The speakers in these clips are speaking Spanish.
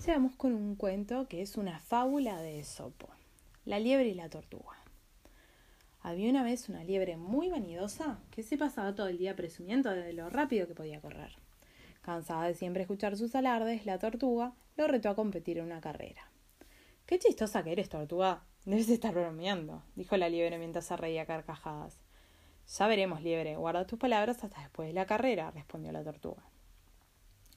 Seamos con un cuento que es una fábula de Esopo, La liebre y la tortuga. Había una vez una liebre muy vanidosa que se pasaba todo el día presumiendo de lo rápido que podía correr. Cansada de siempre escuchar sus alardes, la tortuga lo retó a competir en una carrera. Qué chistosa que eres, tortuga. Debes estar bromeando, dijo la liebre mientras se reía carcajadas. Ya veremos, liebre, guarda tus palabras hasta después de la carrera, respondió la tortuga.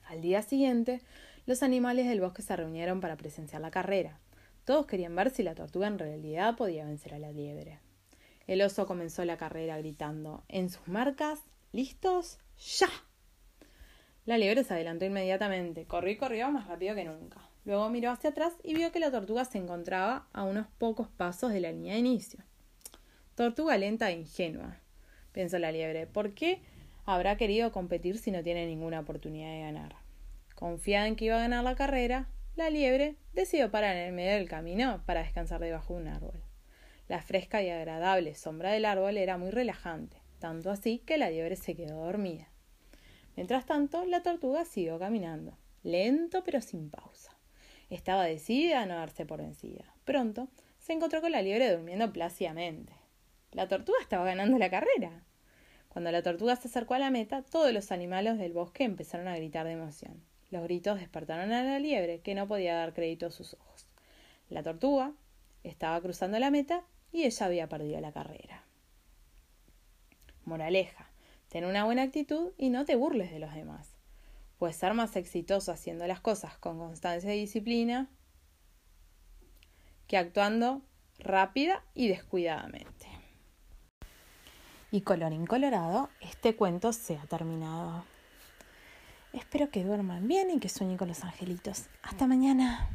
Al día siguiente, los animales del bosque se reunieron para presenciar la carrera. Todos querían ver si la tortuga en realidad podía vencer a la liebre. El oso comenzó la carrera gritando En sus marcas, listos, ya. La liebre se adelantó inmediatamente, corrió y corrió más rápido que nunca. Luego miró hacia atrás y vio que la tortuga se encontraba a unos pocos pasos de la línea de inicio. Tortuga lenta e ingenua, pensó la liebre. ¿Por qué habrá querido competir si no tiene ninguna oportunidad de ganar? Confiada en que iba a ganar la carrera, la liebre decidió parar en el medio del camino para descansar debajo de un árbol. La fresca y agradable sombra del árbol era muy relajante, tanto así que la liebre se quedó dormida. Mientras tanto, la tortuga siguió caminando, lento pero sin pausa. Estaba decidida a no darse por vencida. Pronto se encontró con la liebre durmiendo plácidamente. La tortuga estaba ganando la carrera. Cuando la tortuga se acercó a la meta, todos los animales del bosque empezaron a gritar de emoción. Los gritos despertaron a la liebre, que no podía dar crédito a sus ojos. La tortuga estaba cruzando la meta y ella había perdido la carrera. Moraleja. Ten una buena actitud y no te burles de los demás. Pues ser más exitoso haciendo las cosas con constancia y disciplina que actuando rápida y descuidadamente. Y colorín colorado, este cuento se ha terminado. Espero que duerman bien y que sueñen con los angelitos. Hasta mañana.